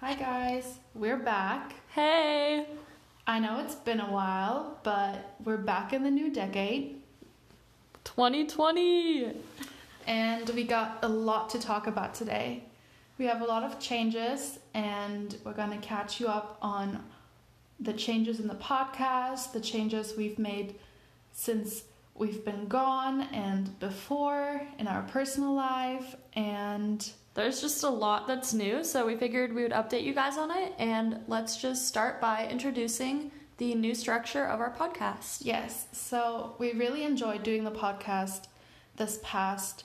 Hi guys, we're back. Hey! I know it's been a while, but we're back in the new decade 2020! and we got a lot to talk about today. We have a lot of changes and we're going to catch you up on the changes in the podcast, the changes we've made since we've been gone and before in our personal life and There's just a lot that's new, so we figured we would update you guys on it. And let's just start by introducing the new structure of our podcast. Yes, so we really enjoyed doing the podcast this past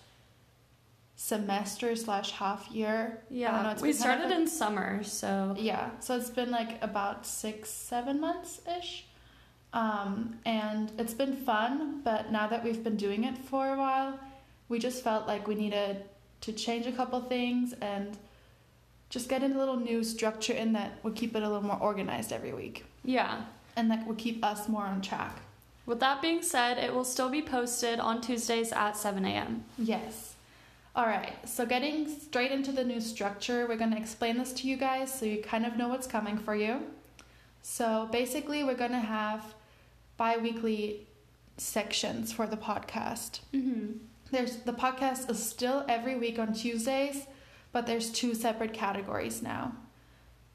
semester slash half year. Don't know, Yeah, we been kind of started in summer, so Yeah, so it's been like about six, seven months ish. Um, and it's been fun, but now that we've been doing it for a while, we just felt like we needed to change a couple things and just get a little new structure in that would keep it a little more organized every week yeah. and that would keep us more on track. With that being said, it will still be posted on Tuesdays at 7 a.m. Yes. All right. So getting straight into the new structure, we're going to explain this to you guys so you kind of know what's coming for you. So basically, we're going to have bi-weekly sections for the podcast. Mm-hmm. There's the podcast is still every week on Tuesdays, but there's two separate categories now.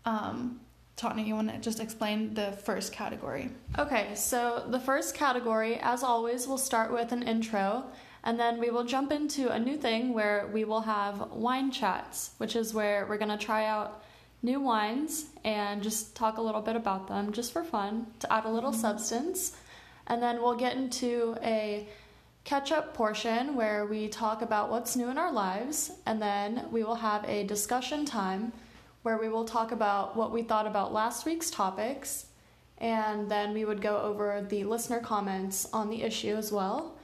Um, Tanya, you want to just explain the first category? Okay, so the first category, as always, will start with an intro, and then we will jump into a new thing where we will have wine chats, which is where we're going to try out new wines and just talk a little bit about them just for fun to add a little substance. And then we'll get into a catch up portion where we talk about what's new in our lives, and then we will have a discussion time where we will talk about what we thought about last week's topics and then we would go over the listener comments on the issue as well.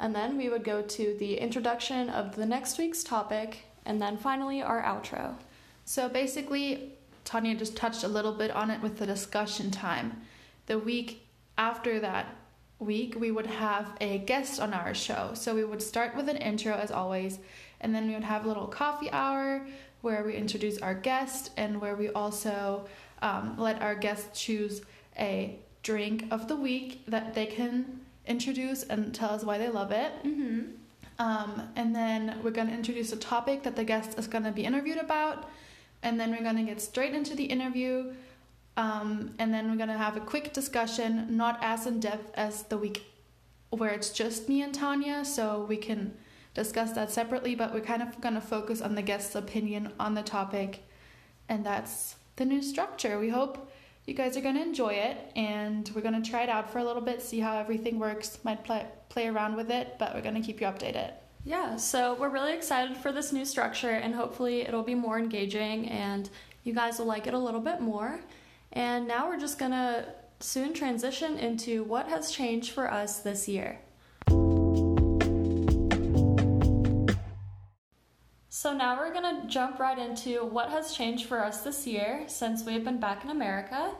And then we would go to the introduction of the next week's topic, and then finally our outro. So basically, Tanya just touched a little bit on it with the discussion time. The week after that week, we would have a guest on our show. So we would start with an intro as always, and then we would have a little coffee hour where we introduce our guest and where we also um, let our guest choose a drink of the week that they can introduce and tell us why they love it. Mm-hmm. Um, and then we're going to introduce a topic that the guest is going to be interviewed about. And then we're going to get straight into the interview. Um, and then we're going to have a quick discussion, not as in depth as the week where it's just me and Tanya. So we can discuss that separately, but we're kind of going to focus on the guest's opinion on the topic. And that's the new structure. We hope you guys are going to enjoy it. And we're going to try it out for a little bit, see how everything works, might play, play around with it, but we're going to keep you updated. Yeah, so we're really excited for this new structure, and hopefully it'll be more engaging and you guys will like it a little bit more. And now we're just gonna soon transition into what has changed for us this year. So now we're gonna jump right into what has changed for us this year since we've been back in America.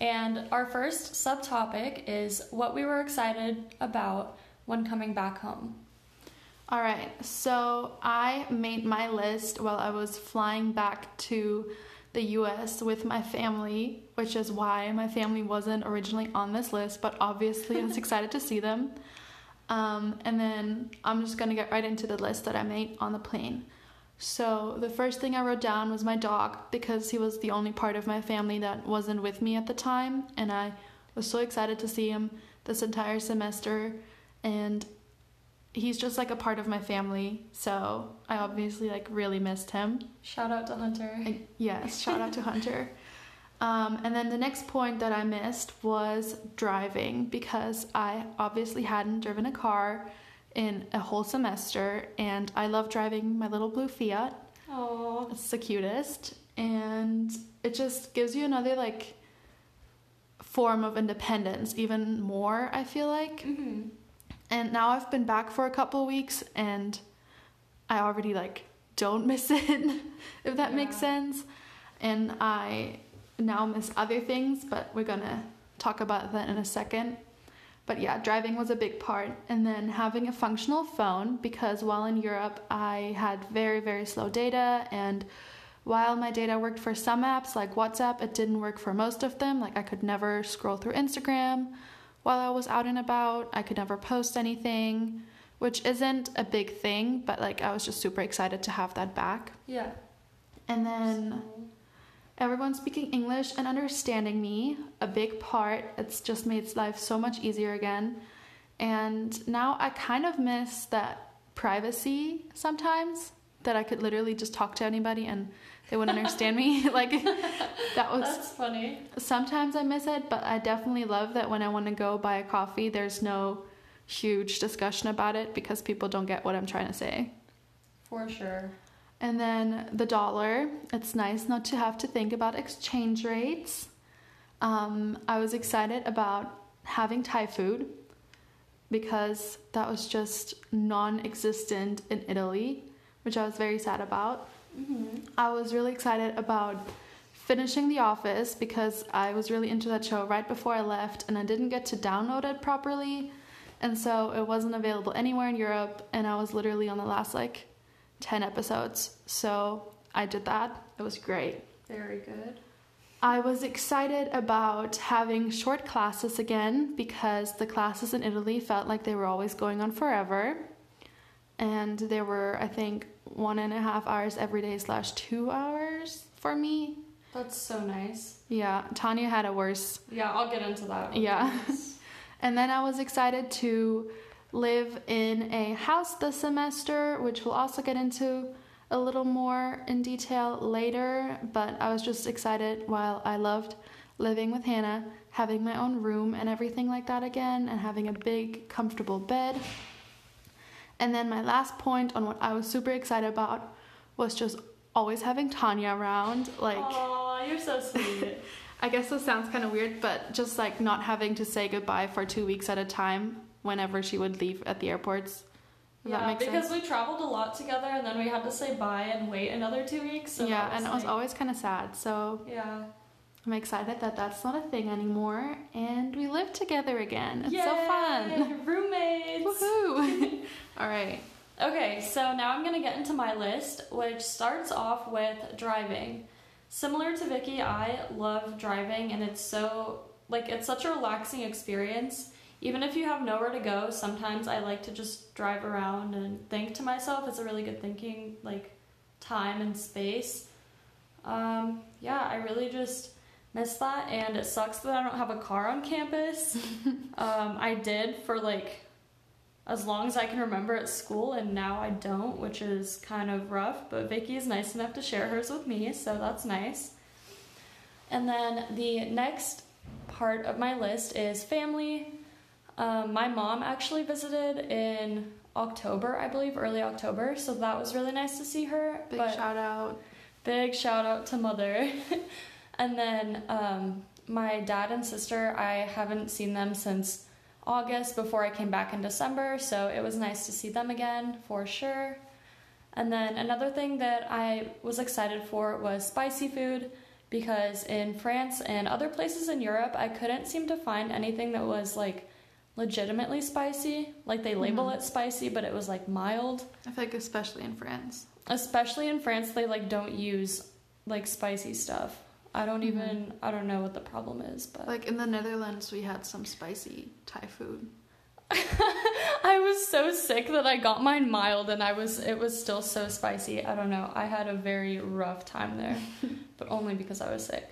And our first subtopic is what we were excited about when coming back home. All right, so I made my list while I was flying back to the US with my family, which is why my family wasn't originally on this list, but obviously I was excited to see them. Um, and then I'm just gonna get right into the list that I made on the plane. So the first thing I wrote down was my dog because he was the only part of my family that wasn't with me at the time, and I was so excited to see him this entire semester. And he's just like a part of my family, so I obviously like really missed him. Shout out to Hunter. I- yes, shout out to Hunter. Um, and then the next point that I missed was driving because I obviously hadn't driven a car in a whole semester, and I love driving my little blue Fiat. Oh, It's the cutest, and it just gives you another like form of independence, even more. I feel like. mm-hmm. And now I've been back for a couple weeks and I already like don't miss it if that makes sense. And I now miss other things, but we're to talk about that in a second. But yeah, driving was a big part. And then having a functional phone because while in Europe, I had very, very slow data and while my data worked for some apps like WhatsApp, it didn't work for most of them. Like I could never scroll through Instagram while I was out and about. I could never post anything, which isn't a big thing, but like I was just super excited to have that back. Yeah. And then everyone speaking English and understanding me, a big part. It's just made life so much easier again. And now I kind of miss that privacy sometimes that I could literally just talk to anybody and they wouldn't understand me. like that was That's funny. sometimes I miss it, but I definitely love that when I want to go buy a coffee, there's no huge discussion about it because people don't get what I'm trying to say. For sure. And then the dollar, it's nice not to have to think about exchange rates. Um, I was excited about having Thai food because that was just non existent in Italy, which I was very sad about. Mm-hmm. I was really excited about finishing The Office because I was really into that show right before I left and I didn't get to download it properly. And so it wasn't available anywhere in Europe, and I was literally on the last like 10 episodes. So I did that. It was great. Very good. I was excited about having short classes again because the classes in Italy felt like they were always going on forever. And there were, I think, one and a half hours every day slash two hours for me. That's so nice. Yeah, Tanya had a worse. Yeah, I'll get into that. Yeah. And then I was excited to live in a house this semester, which we'll also get into a little more in detail later. But I was just excited while I loved living with Hannah, having my own room and everything like that again, and having a big, comfortable bed. And then my last point on what I was super excited about was just always having Tanya around. Like, Aw, you're so sweet. I guess this sounds kind of weird, but just like not having to say goodbye for two weeks at a time whenever she would leave at the airports. Yeah, because sense? we traveled a lot together, and then we had to say bye and wait another two weeks. So yeah, and it was always kind of sad. So Yeah. I'm excited that that's not a thing anymore, and we live together again. It's so fun. Roommates. Woohoo! All right. Okay, so now I'm gonna get into my list, which starts off with driving. Similar to Vicky, I love driving, and it's so like it's such a relaxing experience. Even if you have nowhere to go, sometimes I like to just drive around and think to myself. It's a really good thinking like time and space. Um, yeah, I really just miss that, and it sucks that I don't have a car on campus. um, I did for like as long as I can remember at school, and now I don't, which is kind of rough. But Vicky is nice enough to share hers with me, so that's nice. And then the next part of my list is family. Um, my mom actually visited in October, I believe, early October, so that was really nice to see her. Big but shout out. Big shout out to mother. and then um, my dad and sister, I haven't seen them since August before I came back in December, so it was nice to see them again for sure. And then another thing that I was excited for was spicy food because in France and other places in Europe, I couldn't seem to find anything that was like legitimately spicy. Like they label Mhm. it spicy, but it was like mild I feel like especially in France. especially in France they like don't use like spicy stuff. I don't even I don't know what the problem is, but Like in the Netherlands, we had some spicy Thai food. I was so sick that I got mine mild and I was it was still so spicy. I don't know. I had a very rough time there, but only because I was sick.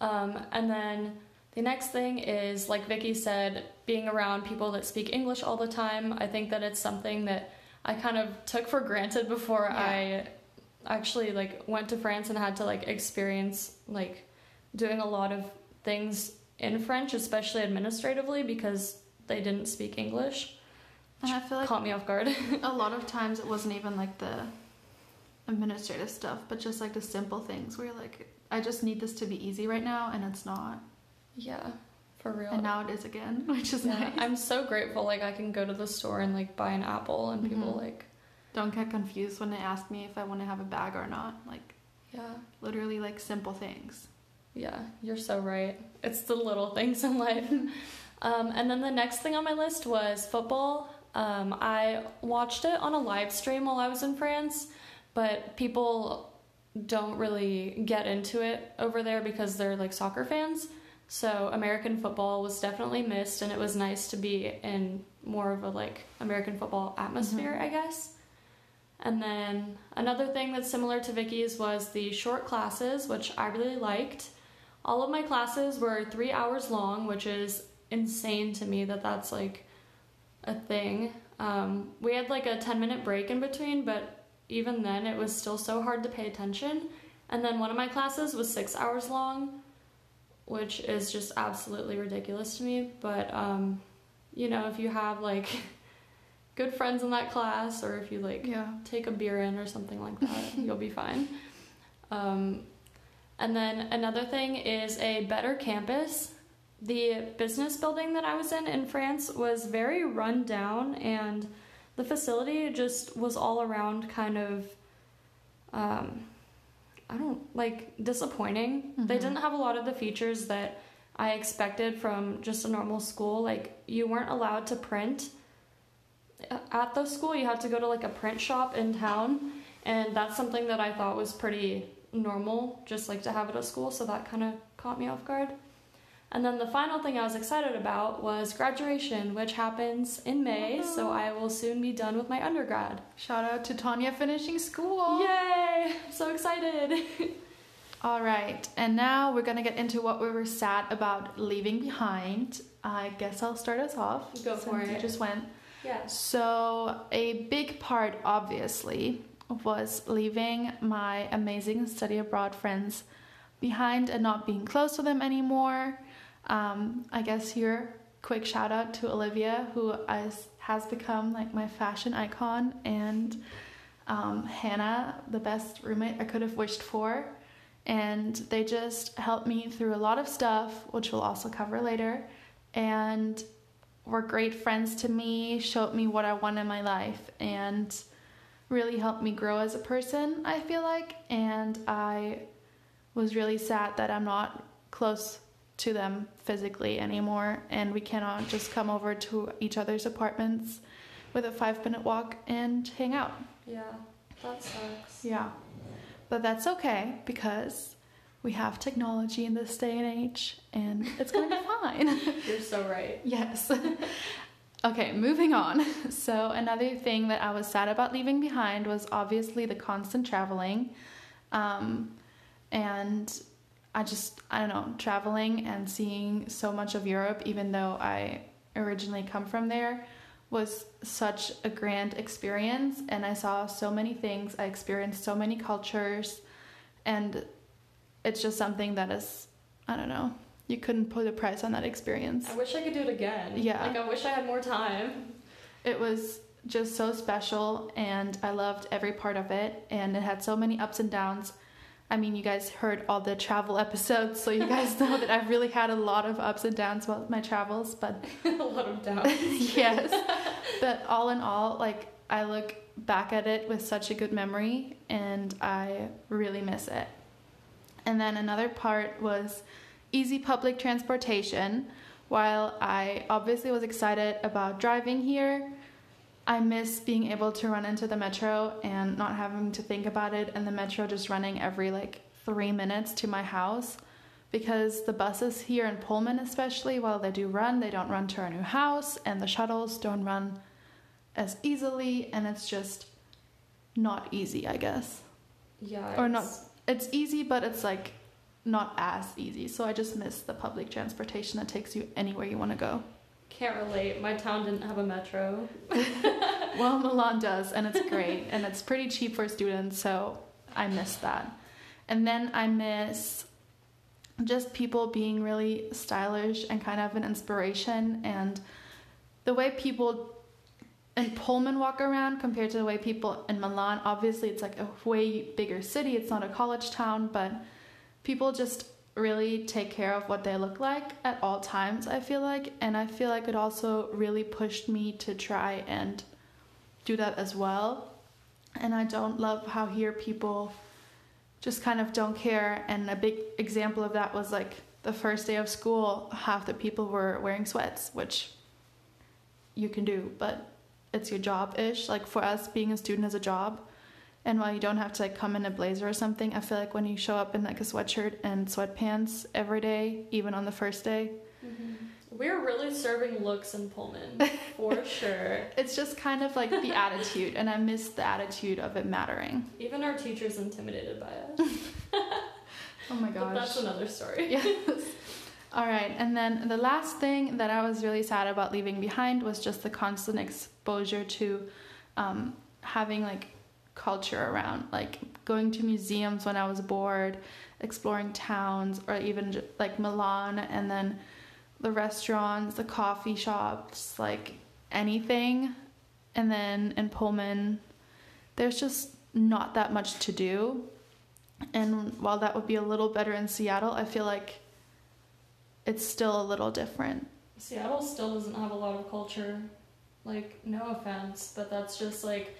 Um, and then the next thing is like Vicky said, being around people that speak English all the time. I think that it's something that I kind of took for granted before I actually like went to France and had to like experience like doing a lot of things in French, especially administratively because they didn't speak English. And I feel like Caught me off guard. a lot of times it wasn't even like the administrative stuff, but just like the simple things where you're like, I just need this to be easy right now, and it's not. yeah, for real. And now it is again, which is Yeah, nice. I'm so grateful. Like I can go to the store and like buy an apple, and people Mhm. like, Don't get confused when they ask me if I want to have a bag or not. Like, yeah, literally, like simple things. yeah, you're so right. It's the little things in life. um, and then the next thing on my list was football. Um, I watched it on a live stream while I was in France, but people don't really get into it over there because they're like soccer fans. So American football was definitely missed, and it was nice to be in more of a like American football atmosphere, I guess. And then another thing that's similar to Vicky's was the short classes, which I really liked. All of my classes were three hours long, which is insane to me that that's like a thing. Um, we had like a 10 minute break in between, but even then it was still so hard to pay attention. And then one of my classes was six hours long, which is just absolutely ridiculous to me. But, um, you know, if you have like good friends in that class, or if you like Yeah. take a beer in or something like that, you'll be fine. Um, and then another thing is a better campus. The business building that I was in in France was very run down, and the facility just was all around kind of, um, I don't like disappointing. They Mhm. didn't have a lot of the features that I expected from just a normal school. Like, you weren't allowed to print Uh, at the school, you had to go to like a print shop in town, and that's something that I thought was pretty normal, just like to have it at school, so that kind of caught me off guard. And then the final thing I was excited about was graduation, which happens in May, so I will soon be done with my undergrad. Shout out to Tanya finishing school. Yay! I'm so excited! All right, and now we're gonna get into what we were sad about leaving behind. I guess I'll start us off. Go for since you just went. So, a big part, obviously, was leaving my amazing study abroad friends behind and not being close to them anymore. Um, I guess here, quick shout out to Olivia, who is, has become like my fashion icon, and um, Hannah, the best roommate I could have wished for. And they just helped me through a lot of stuff, which we'll also cover later. And were great friends to me, showed me what I want in my life, and really helped me grow as a person, I feel like. And I was really sad that I'm not close to them physically anymore, and we cannot just come over to each other's apartments with a five minute walk and hang out. Yeah, that sucks. Yeah. But that's okay because we have technology in this day and age, and it's gonna be fine. You're so right. Yes. okay, moving on. So, another thing that I was sad about leaving behind was obviously the constant traveling. Um, and I just, I don't know, traveling and seeing so much of Europe, even though I originally come from there, was such a grand experience. And I saw so many things, I experienced so many cultures, and it's just something that is, I don't know, you couldn't put a price on that experience. I wish I could do it again. Yeah. Like, I wish I had more time. It was just so special, and I loved every part of it. And it had so many ups and downs. I mean, you guys heard all the travel episodes, so you guys know that I've really had a lot of ups and downs with my travels. But a lot of doubt. yes, but all in all, like I look back at it with such a good memory, and I really miss it. And then another part was easy public transportation. While I obviously was excited about driving here, I miss being able to run into the metro and not having to think about it, and the metro just running every like three minutes to my house. Because the buses here in Pullman, especially, while they do run, they don't run to our new house, and the shuttles don't run as easily, and it's just not easy, I guess. Yeah. Or not, it's- easy, but it's like not as easy. So I just miss the public transportation that takes you anywhere you want to go. Can't relate. My town didn't have a metro. Well, Milan does, and it's great, and it's pretty cheap for students, so I miss that. And then I miss just people being really stylish and kind of an inspiration, and the way people Pullman walk around compared to the way people in Milan. Obviously, it's like a way bigger city, it's not a college town, but people just really take care of what they look like at all times, I feel like, and I feel like it also really pushed me to try and do that as well. And I don't love how here people just kind of don't care. And a big example of that was like the first day of school, half the people were wearing sweats, which you can do, but it's your job ish. Like for us, being a student is a job. And while you don't have to like come in a blazer or something, I feel like when you show up in like a sweatshirt and sweatpants every day, even on the first day, mm-hmm. We're really serving looks in Pullman, for sure. it's just kind of like the attitude, and I miss the attitude of it mattering. Even our teacher's intimidated by us. Oh my But that's another story. Yes. All right, and then the last thing that I was really sad about leaving behind was just the constant exposure to um, having like culture around, like going to museums when I was bored, exploring towns, or even like Milan, and then the restaurants, the coffee shops, like anything. And then in Pullman, there's just not that much to do. And while that would be a little better in Seattle, I feel like it's still a little different. Seattle still doesn't have a lot of culture. Like, no offense, but that's just like,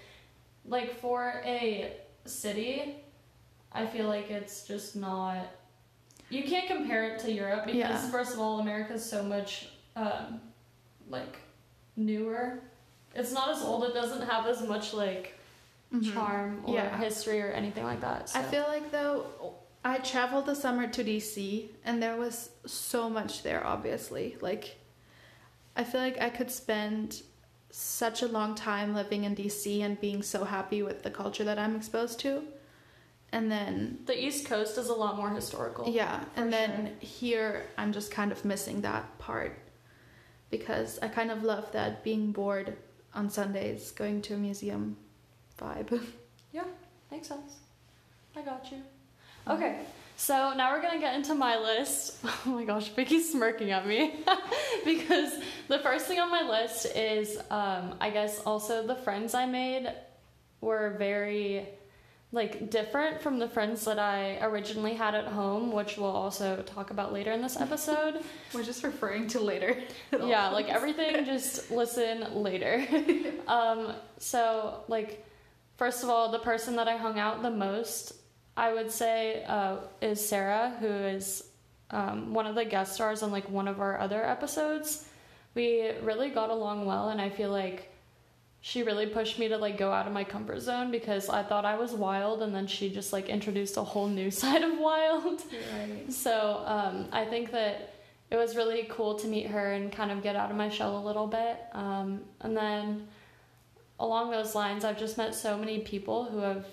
like for a city, I feel like it's just not. You can't compare it to Europe because Yeah. first of all, America's so much, um, like, newer. It's not as old. It doesn't have as much like Mhm. charm or Yeah. history or anything like that. So. I feel like though I traveled the summer to DC and there was so much there obviously. Like I feel like I could spend such a long time living in DC and being so happy with the culture that I'm exposed to. And then the East Coast is a lot more historical. yeah, and then here I'm just kind of missing that part because I kind of love that being bored on Sundays going to a museum vibe. Yeah, makes sense. I got you. Okay, so now we're gonna get into my list. Oh my gosh, Vicky's smirking at me because the first thing on my list is, um, I guess, also the friends I made were very like different from the friends that I originally had at home, which we'll also talk about later in this episode. We're just referring to later. yeah, like everything, just listen later. um, so, like, first of all, the person that I hung out the most, I would say, uh, is Sarah, who is um, one of the guest stars on like one of our other episodes. We really got along well, and I feel like she really pushed me to like go out of my comfort zone because I thought I was wild, and then she just like introduced a whole new side of wild. Right. So um, I think that it was really cool to meet her and kind of get out of my shell a little bit. Um, and then along those lines, I've just met so many people who have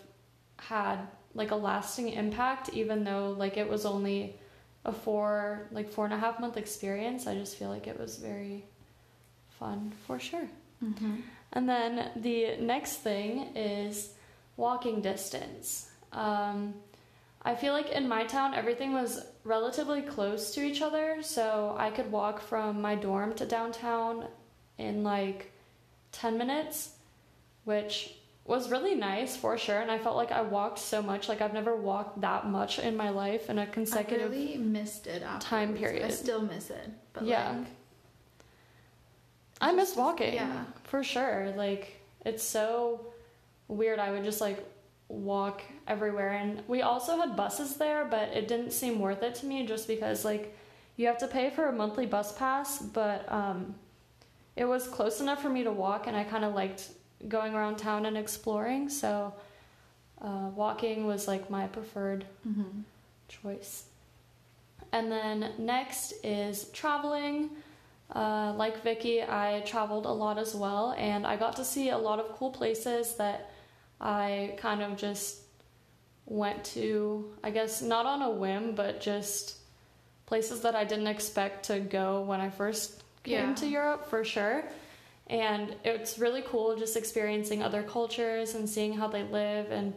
had like a lasting impact, even though like it was only a four like four and a half month experience. I just feel like it was very fun for sure. Mm-hmm. And then the next thing is walking distance. Um, I feel like in my town, everything was relatively close to each other, so I could walk from my dorm to downtown in like 10 minutes, which was really nice for sure. And I felt like I walked so much, like I've never walked that much in my life in a consecutive. I really missed it time period I still miss it. But Yeah. like I miss walking. yeah. For sure. Like it's so weird. I would just like walk everywhere and we also had buses there, but it didn't seem worth it to me just because like you have to pay for a monthly bus pass, but um it was close enough for me to walk and I kind of liked going around town and exploring, so uh, walking was like my preferred Mhm. choice. And then next is traveling. Uh, like Vicky, I traveled a lot as well, and I got to see a lot of cool places that I kind of just went to, I guess, not on a whim, but just places that I didn't expect to go when I first came Yeah. to Europe for sure. And it's really cool just experiencing other cultures and seeing how they live and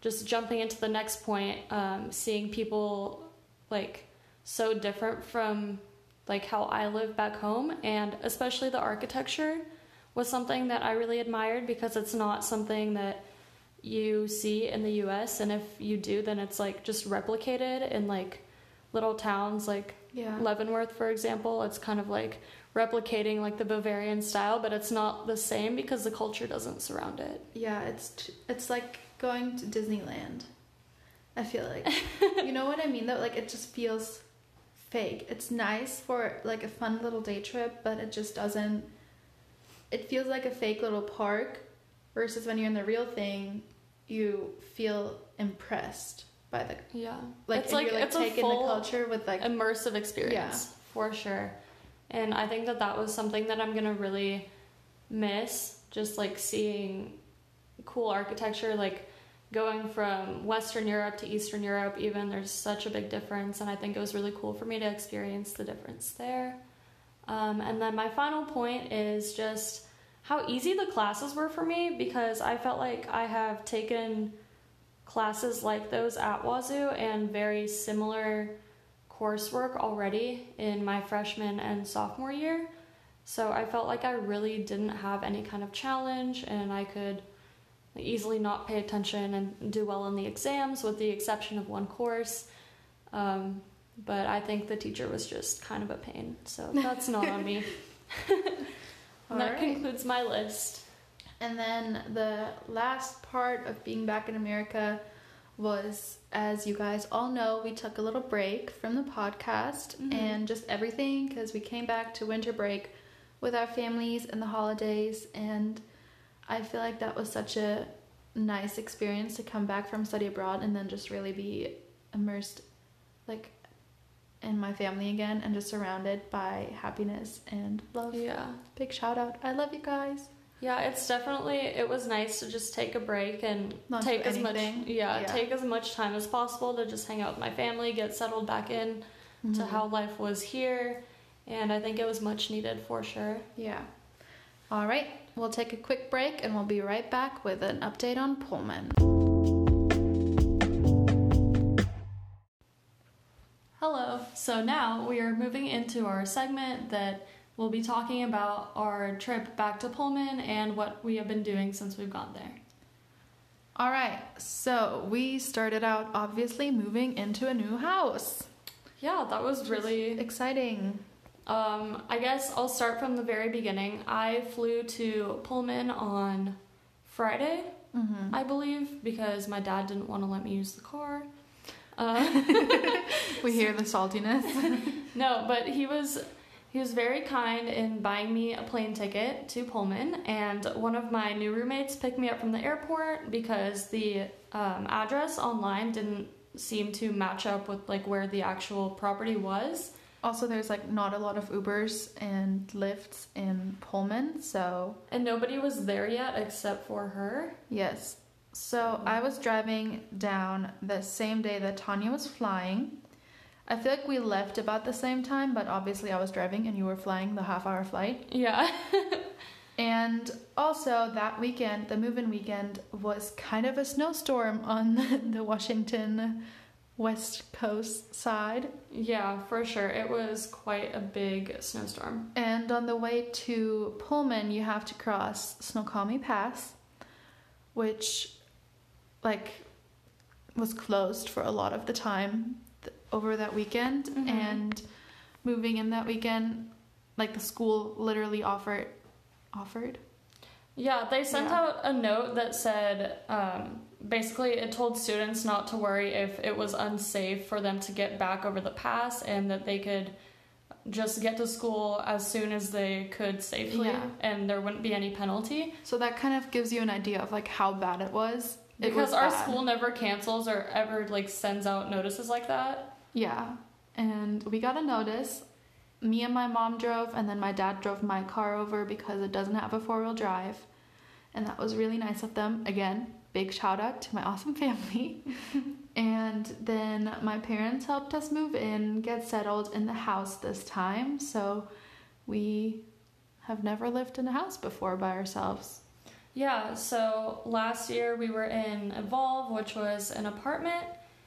just jumping into the next point, um, seeing people like so different from like how I live back home, and especially the architecture was something that I really admired because it's not something that you see in the US, and if you do, then it's like just replicated in like little towns like Yeah. Leavenworth, for example. It's kind of like replicating like the Bavarian style, but it's not the same because the culture doesn't surround it. Yeah, it's t- it's like going to Disneyland. I feel like you know what I mean though. Like it just feels fake. It's nice for like a fun little day trip, but it just doesn't. It feels like a fake little park, versus when you're in the real thing, you feel impressed by the Yeah. like it's like you're like it's a taking the culture with like immersive experience for sure. And I think that that was something that I'm gonna really miss, just like seeing cool architecture, like going from Western Europe to Eastern Europe. Even there's such a big difference, and I think it was really cool for me to experience the difference there. Um, and then my final point is just how easy the classes were for me because I felt like I have taken classes like those at Wazoo and very similar coursework already in my freshman and sophomore year. So I felt like I really didn't have any kind of challenge and I could easily not pay attention and do well in the exams with the exception of one course. Um, but I think the teacher was just kind of a pain. So that's not on me. That right. concludes my list. And then the last part of being back in America was, as you guys all know, we took a little break from the podcast Mhm. and just everything because we came back to winter break with our families and the holidays. And I feel like that was such a nice experience to come back from study abroad and then just really be immersed, like, in my family again and just surrounded by happiness and love. Yeah. Big shout out. I love you guys. Yeah, it's definitely it was nice to just take a break and Not take as much yeah, Yeah. take as much time as possible to just hang out with my family, get settled back in to Mhm. how life was here, and I think it was much needed for sure. Yeah. All right, we'll take a quick break and we'll be right back with an update on Pullman. Hello. So now we are moving into our segment that we'll be talking about our trip back to Pullman and what we have been doing since we've gone there. All right, so we started out obviously moving into a new house. Yeah, that was really Exciting. Um, I guess I'll start from the very beginning. I flew to Pullman on Friday, Mm-hmm. I believe, because my dad didn't want to let me use the car. Uh, We hear the saltiness. no, but he was he was very kind in buying me a plane ticket to Pullman, and one of my new roommates picked me up from the airport because the um, address online didn't seem to match up with like where the actual property was. also, there's like not a lot of Ubers and Lyfts in Pullman, so And nobody was there yet except for her. yes. So I was driving down the same day that Tanya was flying. I feel like we left about the same time, but obviously I was driving and you were flying the half hour flight. Yeah. And also that weekend, the move-in weekend, was kind of a snowstorm on the Washington West Coast side. Yeah, for sure. It was quite a big snowstorm. And on the way to Pullman, you have to cross Snoqualmie Pass, which, like, was closed for a lot of the time over that weekend. Mhm. And moving in that weekend, like, the school literally offered, offered Yeah, they sent Yeah. out a note that said um, basically it told students not to worry if it was unsafe for them to get back over the pass and that they could just get to school as soon as they could safely Yeah. and there wouldn't be any penalty. So that kind of gives you an idea of like how bad it was. It Because was our bad. school never cancels or ever like sends out notices like that. Yeah. And we got a notice. Me and my mom drove, and then my dad drove my car over because it doesn't have a four wheel drive. And that was really nice of them. Again, big shout out to my awesome family. and then my parents helped us move in, get settled in the house this time. So we have never lived in a house before by ourselves. Yeah, so last year we were in Evolve, which was an apartment,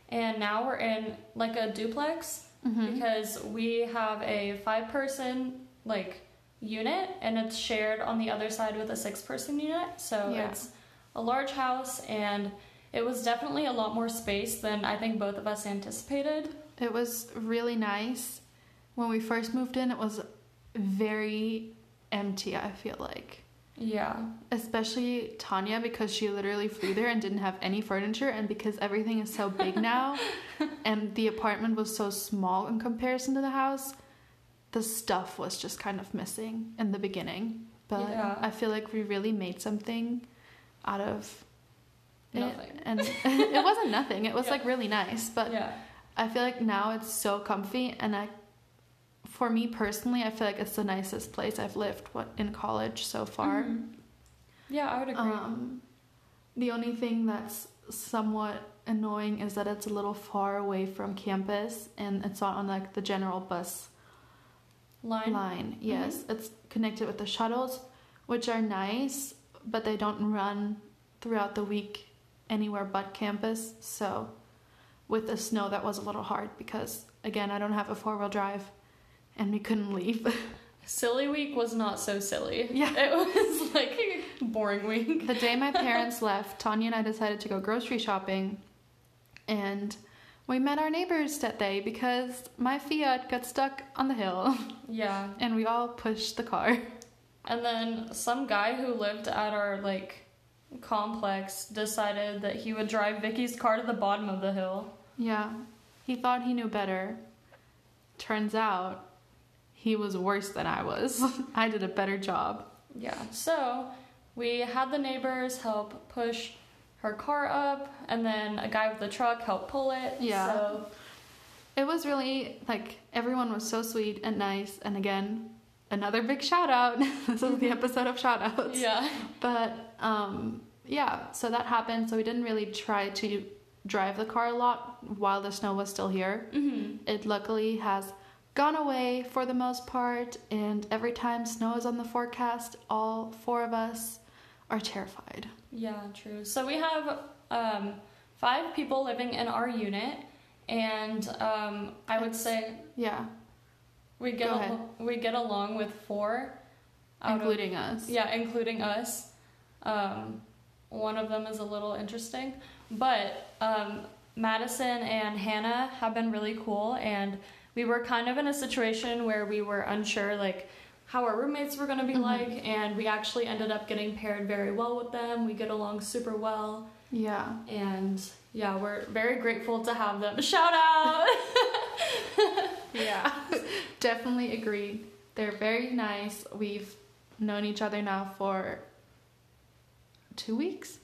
and now we're in like a duplex Mm-hmm. because we have a five person like unit and it's shared on the other side with a six person unit. So Yeah. it's a large house and it was definitely a lot more space than I think both of us anticipated. It was really nice. When we first moved in, it was very empty, I feel like. Yeah. Especially Tanya because she literally flew there and didn't have any furniture and because everything is so big now and the apartment was so small in comparison to the house, the stuff was just kind of missing in the beginning. But Yeah. I feel like we really made something out of It- Nothing. and it wasn't nothing. It was Yeah. like really nice, but yeah. I feel like now it's so comfy, and I, for me personally, I feel like it's the nicest place I've lived what in college so far. Mhm. Yeah, I would agree. Um, the only thing that's somewhat annoying is that it's a little far away from campus, and it's not on like the general bus Line. line. Yes, it's connected with the shuttles, which are nice, but they don't run throughout the week anywhere but campus. So, with the snow, that was a little hard because, again, I don't have a four wheel drive and we couldn't leave. Silly week was not so silly. Yeah. It was like boring week. the day my parents left, Tanya and I decided to go grocery shopping, and we met our neighbors that day because my Fiat got stuck on the hill Yeah. and we all pushed the car. And then some guy who lived at our like complex decided that he would drive Vicky's car to the bottom of the hill. Yeah, he thought he knew better. Turns out he was worse than I was. I did a better job. Yeah. So we had the neighbors help push her car up, and then a guy with the truck helped pull it. Yeah. So It was really like everyone was so sweet and nice. And again, another big shout out. this is the episode of shout outs. yeah. But um, yeah, so that happened. So we didn't really try to drive the car a lot while the snow was still here. hmm It luckily has gone away for the most part, and every time snow is on the forecast, all four of us are terrified. Yeah, true. So we have um, five people living in our unit, and um, I would say Yeah, we get al- we get along with four, out of- including us. yeah, including us. Um, one of them is a little interesting, but um, Madison and Hannah have been really cool, and we were kind of in a situation where we were unsure, like how our roommates were going to be Mhm. like, and we actually ended up getting paired very well with them. We get along super well, Yeah. and yeah, we're very grateful to have them. Shout out! Yeah. Definitely agreed. They're very nice. We've known each other now for two weeks.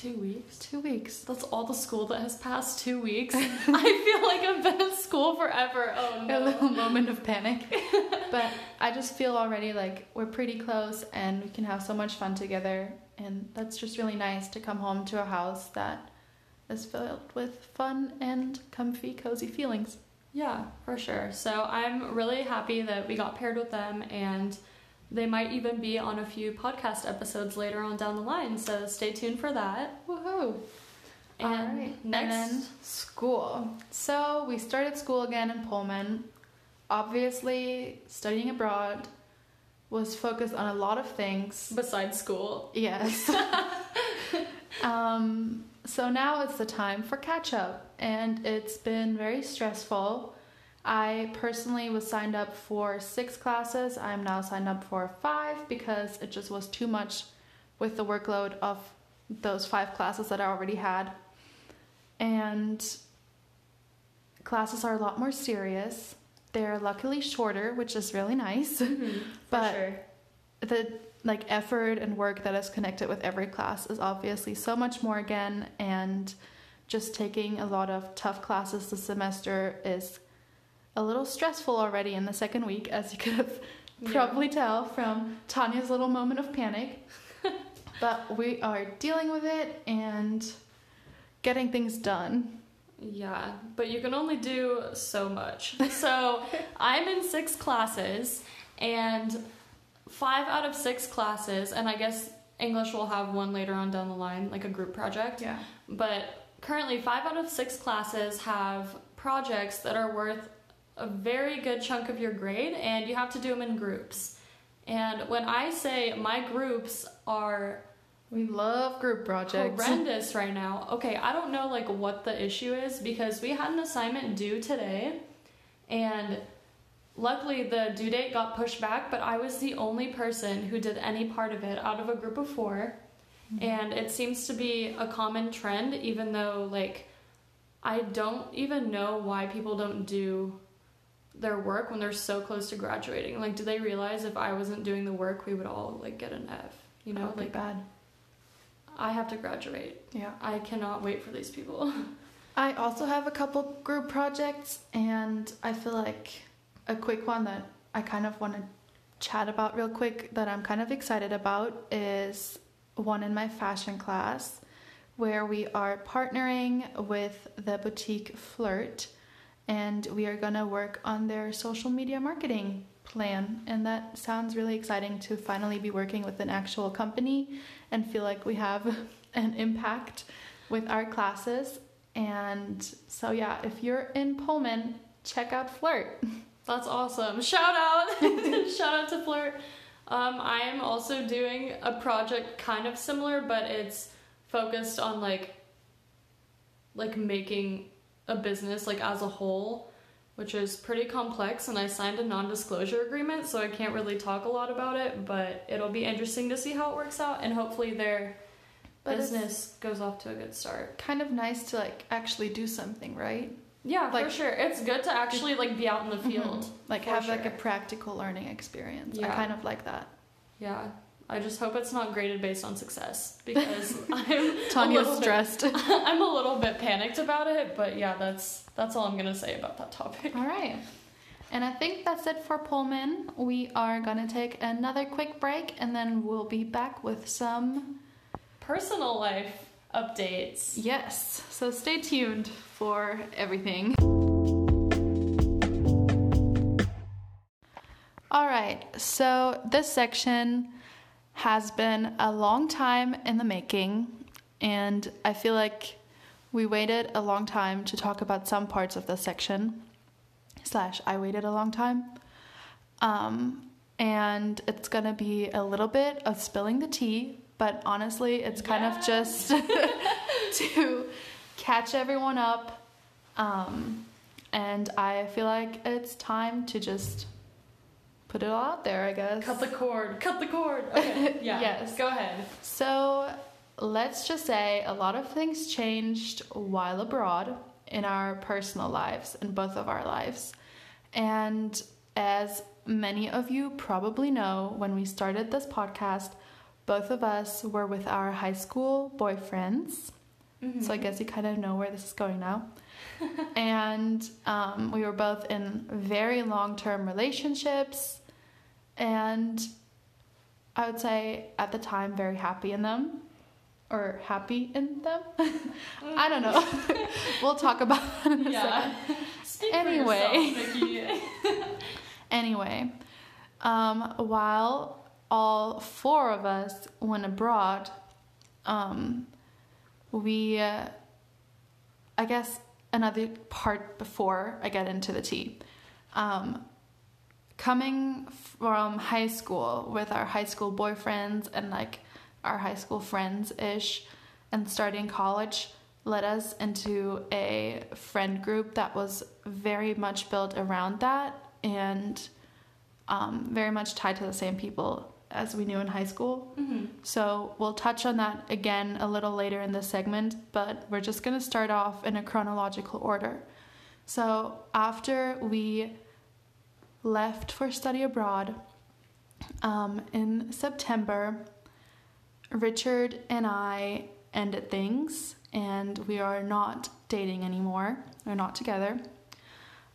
Two weeks. Two weeks. That's all the school that has passed two weeks. I feel like I've been in school forever. Oh no. A little moment of panic. but I just feel already like we're pretty close and we can have so much fun together. And that's just really nice to come home to a house that is filled with fun and comfy, cozy feelings. Yeah, for sure. So I'm really happy that we got paired with them and they might even be on a few podcast episodes later on down the line. So stay tuned for that. Woohoo! And next, And school. So we started school again in Pullman. Obviously, studying abroad was focused on a lot of things. besides school, Yes. um, so now it's the time for catch up, and it's been very stressful. I personally was signed up for six classes. I'm now signed up for five because it just was too much with the workload of those five classes that I already had. And classes are a lot more serious. They're luckily shorter, which is really nice. Mm-hmm. for But- sure. the like effort and work that is connected with every class is obviously so much more again and just taking a lot of tough classes this semester is a little stressful already in the second week as you could have Yeah. probably tell from Tanya's little moment of panic but we are dealing with it and getting things done Yeah, but you can only do so much. So I'm in six classes, and five out of six classes, and I guess English will have one later on down the line, like a group project. yeah But currently, five out of six classes have projects that are worth a very good chunk of your grade, and you have to do them in groups. And when I say my groups are we love group projects horrendous right now. Okay, I don't know like what the issue is because we had an assignment due today and luckily the due date got pushed back, but I was the only person who did any part of it out of a group of 4 mm-hmm. and it seems to be a common trend even though like I don't even know why people don't do their work when they're so close to graduating. Like do they realize if I wasn't doing the work, we would all like get an F, you know? That would be like bad I have to graduate. Yeah. I cannot wait for these people. I also have a couple group projects, and I feel like a quick one that I kind of want to chat about real quick that I'm kind of excited about is one in my fashion class where we are partnering with the boutique Flirt and we are going to work on their social media marketing plan and that sounds really exciting to finally be working with an actual company and feel like we have an impact with our classes and so yeah if you're in Pullman check out Flirt That's awesome. Shout out. Shout out to Flirt. Um, I am also doing a project kind of similar, but it's focused on like like making a business like as a whole, which is pretty complex and I signed a non-disclosure agreement, so I can't really talk a lot about it, but it'll be interesting to see how it works out and hopefully their But business goes off to a good start. kind of nice to like actually do something right Yeah, Like- for sure. It's good to actually like be out in the mm-hmm. field. like For have like a practical learning experience I kind of like that Yeah. I just hope it's not graded based on success because I'm Tanya's little bit- stressed I'm a little bit panicked about it, but yeah, that's that's all I'm gonna say about that topic. All right. And I think that's it for Pullman. We are going to take another quick break and then we'll be back with some. Personal life updates. Yes. So stay tuned for everything. All right. So this section has been a long time in the making. And I feel like we waited a long time to talk about some parts of this section. slash I waited a long time. Um, and it's gonna be a little bit of spilling the tea, but honestly, it's kind of just to catch everyone up. Um, and I feel like it's time to just put it all out there, I guess. Cut the cord. Cut the cord. Okay. Yeah. Yes. Go ahead. So let's just say a lot of things changed while abroad in our personal lives, in both of our lives. And as many of you probably know, when we started this podcast, both of us were with our high school boyfriends. So I guess you kind of know where this is going now. and um, we were both in very long term relationships. And I would say at the time, very happy in them or happy in them. I don't know. we'll talk about it in a second. Yeah. Speak Anyway. Yourself, Anyway, um, while all four of us went abroad, um, we, uh, I guess, another part before I get into the tea. Um, coming from high school with our high school boyfriends and like our high school friends ish, and starting college led us into a friend group that was very much built around that and um, very much tied to the same people as we knew in high school. Mhm. So we'll touch on that again a little later in this segment, but we're just going to start off in a chronological order. So after we left for study abroad um, in September, Richard and I ended things and we are not dating anymore. We're not together.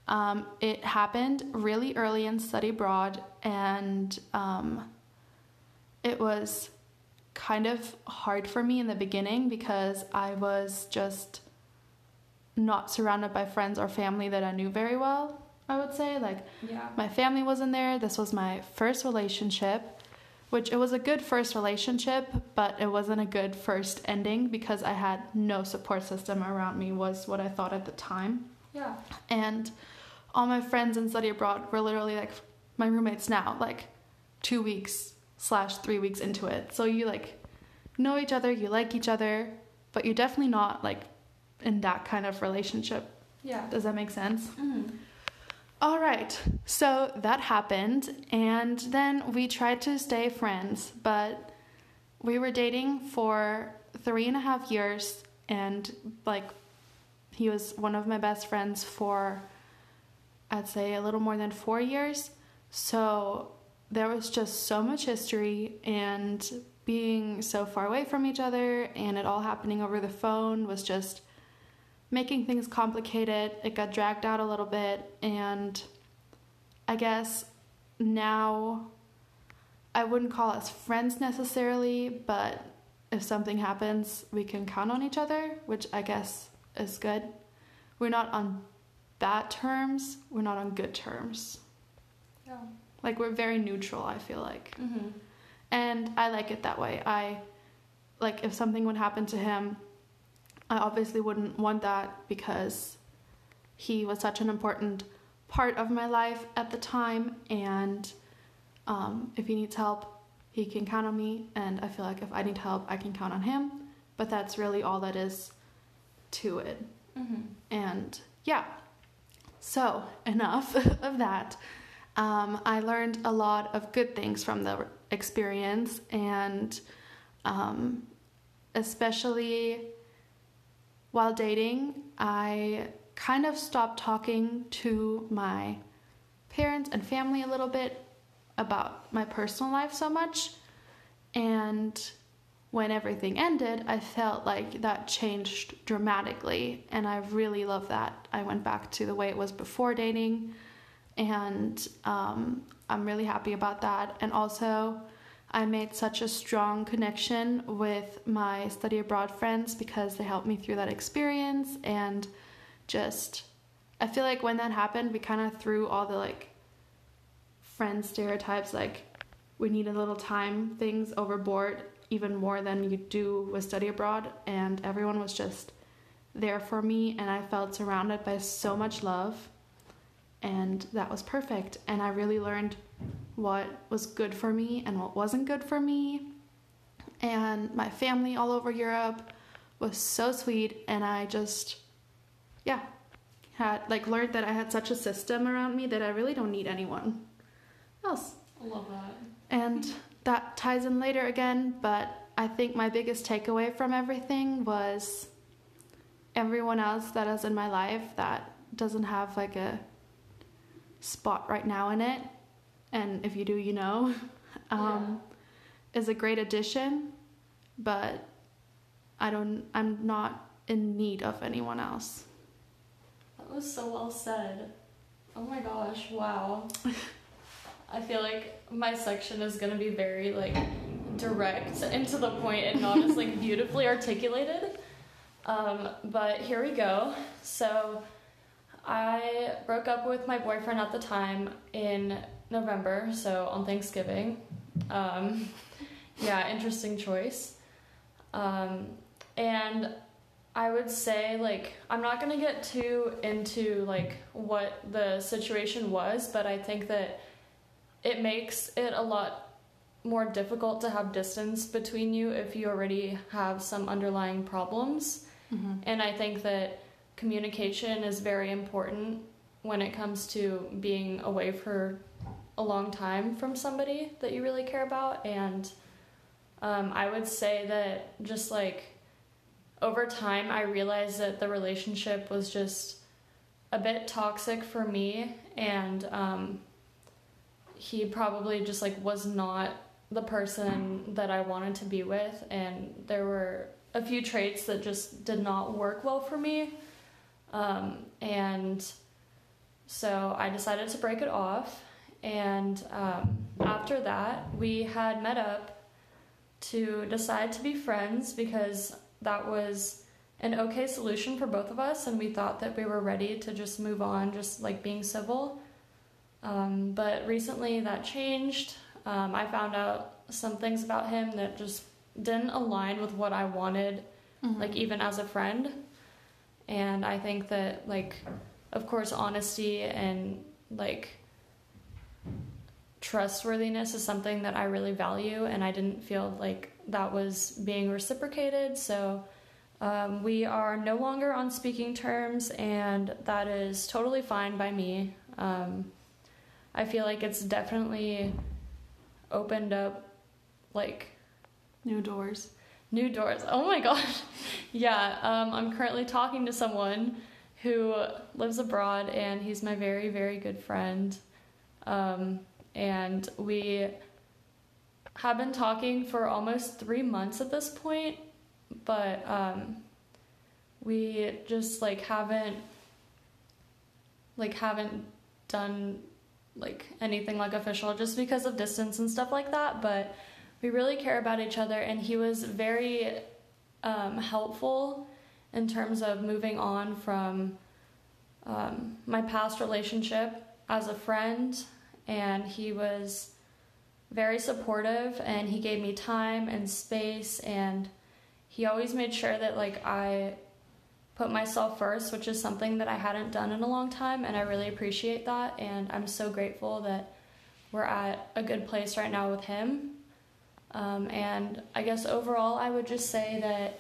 Um, it happened really early in study abroad, and um, it was kind of hard for me in the beginning because I was just not surrounded by friends or family that I knew very well. I would say, like, Yeah. my family wasn't there. This was my first relationship, which it was a good first relationship, but it wasn't a good first ending because I had no support system around me, was what I thought at the time. Yeah. And all my friends in study abroad were literally like my roommates now, like two weeks slash three weeks into it. So you like know each other, you like each other, but you're definitely not like in that kind of relationship. Yeah. Does that make sense? Mhm. All right, so that happened, and then we tried to stay friends, but we were dating for three and a half years, and like he was one of my best friends for I'd say a little more than four years. So there was just so much history, and being so far away from each other and it all happening over the phone was just making things complicated. It got dragged out a little bit, and I guess now I wouldn't call us friends necessarily, but if something happens, we can count on each other, which I guess is good. We're not on bad terms, we're not on good terms. Yeah. Like we're very neutral, I feel like. Mm-hmm. And I like it that way. I like if something would happen to him, I obviously wouldn't want that because he was such an important part of my life at the time and um, if he needs help, he can count on me and I feel like if I need help, I can count on him. But that's really all that is to it. Mm-hmm. And yeah, so enough of that. Um, I learned a lot of good things from the experience, and um, especially while dating, I kind of stopped talking to my parents and family a little bit about my personal life so much. And when everything ended, I felt like that changed dramatically, and I really love that. I went back to the way it was before dating, and um, I'm really happy about that. And also, I made such a strong connection with my study abroad friends because they helped me through that experience, and just I feel like when that happened, we kind of threw all the like friend stereotypes, like we need a little time things overboard even more than you do with study abroad. And everyone was just there for me and I felt surrounded by so much love. And that was perfect. And I really learned what was good for me and what wasn't good for me and my family all over Europe was so sweet and I just yeah had like learned that I had such a system around me that I really don't need anyone else I love that. and that ties in later again, but I think my biggest takeaway from everything was everyone else that is in my life that doesn't have like a spot right now in it, and if you do, you know, um, is a great addition, but I don't, I'm not in need of anyone else. That was so well said. Oh my gosh, wow. I feel like my section is gonna be very like direct and to the point and not as like beautifully articulated. Um, but here we go. So I broke up with my boyfriend at the time in November, so on Thanksgiving. Um, yeah, interesting choice. Um, and I would say like I'm not gonna get too into like what the situation was, but I think that it makes it a lot more difficult to have distance between you if you already have some underlying problems. Mm-hmm. And I think that communication is very important when it comes to being away for a long time from somebody that you really care about. And um, I would say that just like over time, I realized that the relationship was just a bit toxic for me. And um, he probably just like was not the person that I wanted to be with. And there were a few traits that just did not work well for me. Um, and so I decided to break it off. And um, after that, we had met up to decide to be friends because that was an okay solution for both of us. And we thought that we were ready to just move on, just like being civil. Um, but recently that changed. Um, I found out some things about him that just didn't align with what I wanted, Mhm. like even as a friend. And I think that, like, of course, honesty and like trustworthiness is something that I really value, and I didn't feel like that was being reciprocated. So um, we are no longer on speaking terms, and that is totally fine by me. Um, I feel like it's definitely opened up like New doors. new doors. Oh my gosh. yeah, um, I'm currently talking to someone who lives abroad and he's my very, very good friend. Um, and we have been talking for almost three months at this point, but um, we just like haven't like haven't done like anything like official just because of distance and stuff like that. But we really care about each other, and he was very um, helpful in terms of moving on from um, my past relationship as a friend, and he was very supportive and he gave me time and space and he always made sure that like I put myself first, which is something that I hadn't done in a long time and I really appreciate that and I'm so grateful that we're at a good place right now with him. Um, and I guess overall, I would just say that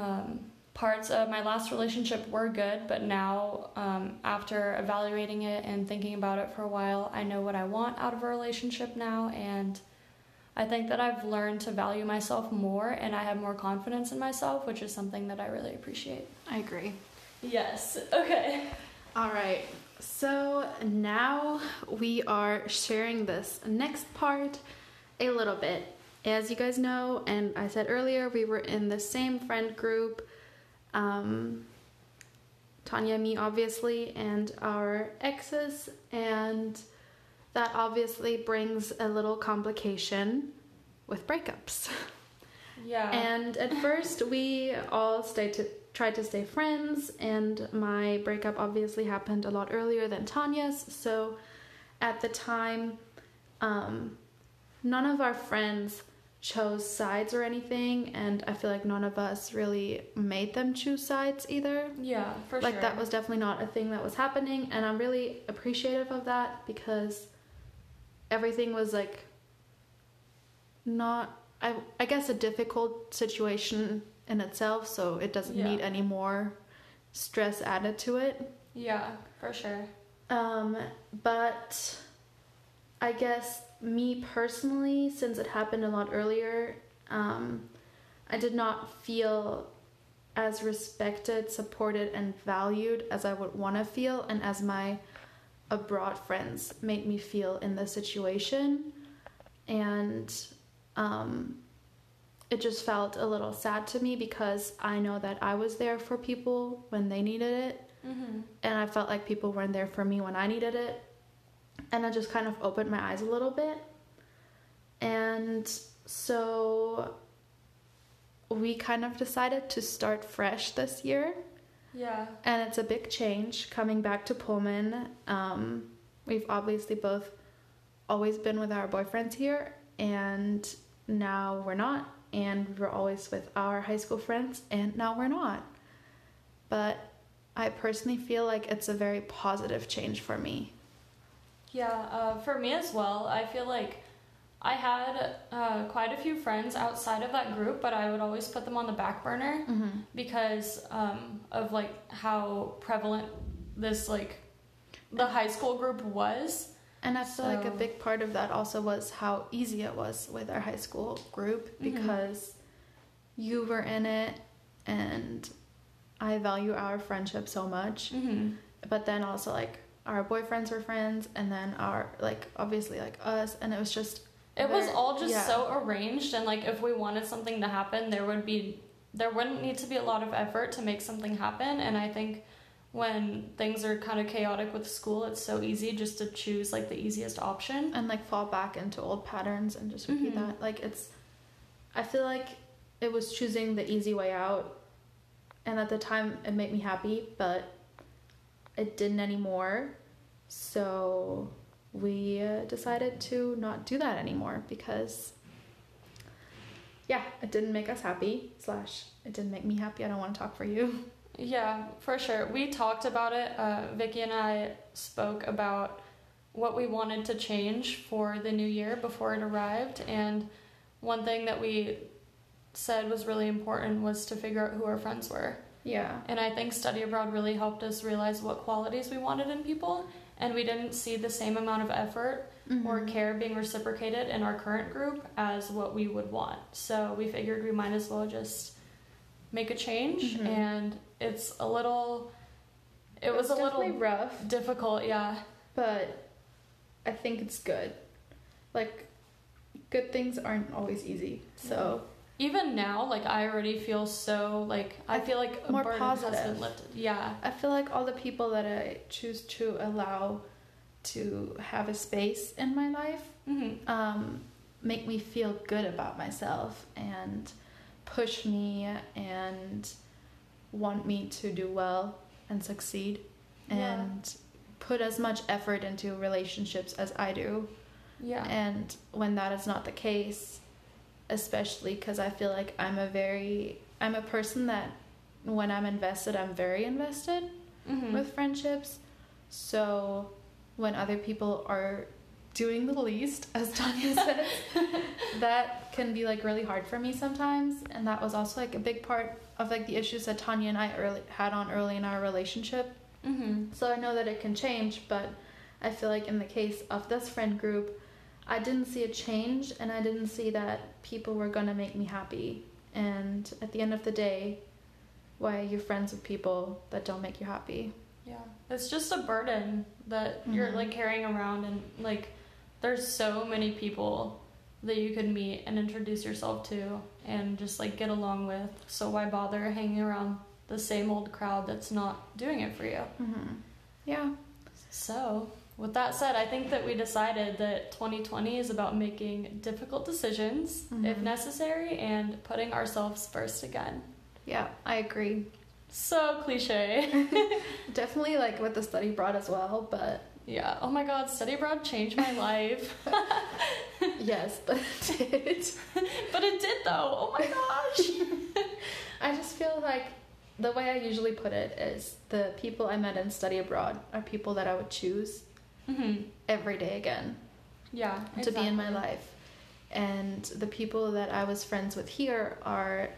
um, parts of my last relationship were good, but now, um, after evaluating it and thinking about it for a while, I know what I want out of a relationship now, and I think that I've learned to value myself more and I have more confidence in myself, which is something that I really appreciate. I agree. Yes, okay. All right, so now we are sharing this next part a little bit. As you guys know, and I said earlier, we were in the same friend group um, Tanya, me, obviously, and our exes, and that obviously brings a little complication with breakups. Yeah. And at first, we all stayed to tried to stay friends, and my breakup obviously happened a lot earlier than Tanya's. So, at the time, um, none of our friends chose sides or anything, and I feel like none of us really made them choose sides either. Yeah, for sure. like sure. that was definitely not a thing that was happening, and I'm really appreciative of that because everything was like not I I guess a difficult situation in itself, so it doesn't Yeah. need any more stress added to it. Yeah, for sure. Um, but I guess me personally, since it happened a lot earlier, um, I did not feel as respected, supported, and valued as I would want to feel, and as my abroad friends made me feel in the situation. And um, it just felt a little sad to me because I know that I was there for people when they needed it Mm-hmm. and I felt like people weren't there for me when I needed it. And it just kind of opened my eyes a little bit. And so we kind of decided to start fresh this year. Yeah. And it's a big change coming back to Pullman. Um, we've obviously both always been with our boyfriends here, and now we're not. And we're always with our high school friends, and now we're not. But I personally feel like it's a very positive change for me. Yeah, uh, for me as well, I feel like I had uh, quite a few friends outside of that group, but I would always put them on the back burner Mm-hmm. because um, of like how prevalent this like the high school group was. And I feel like a big part of that also was how easy it was with our high school group Mhm. because you were in it and I value our friendship so much. Mm-hmm. But then also like our boyfriends were friends and then our like obviously like us and it was just It was all just yeah. so arranged, and like if we wanted something to happen, there would be there wouldn't need to be a lot of effort to make something happen. And I think when things are kind of chaotic with school, it's so easy just to choose like the easiest option. and like fall back into old patterns and just repeat Mhm. that. Like it's I feel like it was choosing the easy way out and at the time it made me happy, but it didn't anymore. So we uh, decided to not do that anymore because yeah, it didn't make us happy. Slash, it didn't make me happy. I don't want to talk for you. Yeah, for sure. We talked about it. Uh, Vicky and I spoke about what we wanted to change for the new year before it arrived, and one thing that we said was really important was to figure out who our friends were. Yeah. And I think study abroad really helped us realize what qualities we wanted in people, and we didn't see the same amount of effort or Mhm. care being reciprocated in our current group as what we would want. So we figured we might as well just make a change, Mhm. and it's a little. It was It's a little rough. difficult, yeah. but I think it's good. Like, good things aren't always easy. So Even now, like I already feel so like I feel like a More burden has positive. been lifted. Yeah. I feel like all the people that I choose to allow to have a space in my life Mm-hmm. um, make me feel good about myself and push me and want me to do well and succeed Yeah. and put as much effort into relationships as I do. Yeah. And when that is not the case, especially because I feel like I'm a very, I'm a person that when I'm invested, I'm very invested mm-hmm. with friendships. So when other people are doing the least, as Tanya says, that can be like really hard for me sometimes. And that was also like a big part of like the issues that Tanya and I early had on early in our relationship. mm-hmm. So I know that it can change, but I feel like in the case of this friend group, I didn't see a change and I didn't see that people were gonna make me happy. And at the end of the day, why are you friends with people that don't make you happy? Yeah. It's just a burden that you're Mhm. like carrying around and like there's so many people that you could meet and introduce yourself to and just like get along with. So why bother hanging around the same old crowd that's not doing it for you? Mm-hmm. Yeah. So, with that said, I think that we decided that 2020 is about making difficult decisions if Mhm. necessary and putting ourselves first again. Yeah, I agree. So cliche. Definitely like what the study abroad as well, but yeah. Oh my god, study abroad changed my life. yes, but it did. but it did though. Oh my gosh. I just feel like the way I usually put it is the people I met in study abroad are people that I would choose hmm every day again Yeah. to be in my life. And the people that I was friends with here are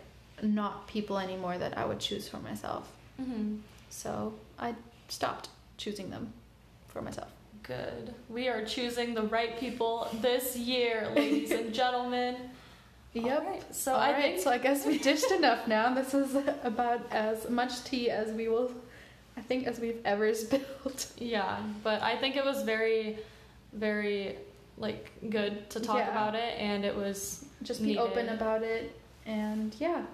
not people anymore that I would choose for myself. Mhm. So I stopped choosing them for myself. Good. We are choosing the right people this year, ladies and gentlemen. Yep. So All I right, think so I guess we dished enough now. This is about as much tea as we will, I think, as we've ever spilled. Yeah, but I think it was very, very like good to talk Yeah. about it, and it was Just be Needed. open about it, and yeah.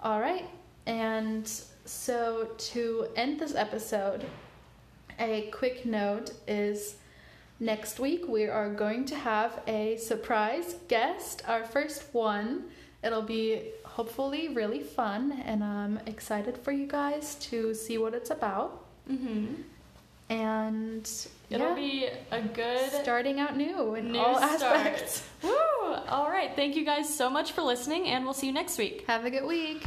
All right, and so to end this episode, a quick note is next week we are going to have a surprise guest, our first one. It'll be hopefully really fun, and I'm excited for you guys to see what it's about. mm-hmm. And it'll yeah, be a good starting out new in new all start. aspects. Woo! All right, thank you guys so much for listening, and we'll see you next week. Have a good week.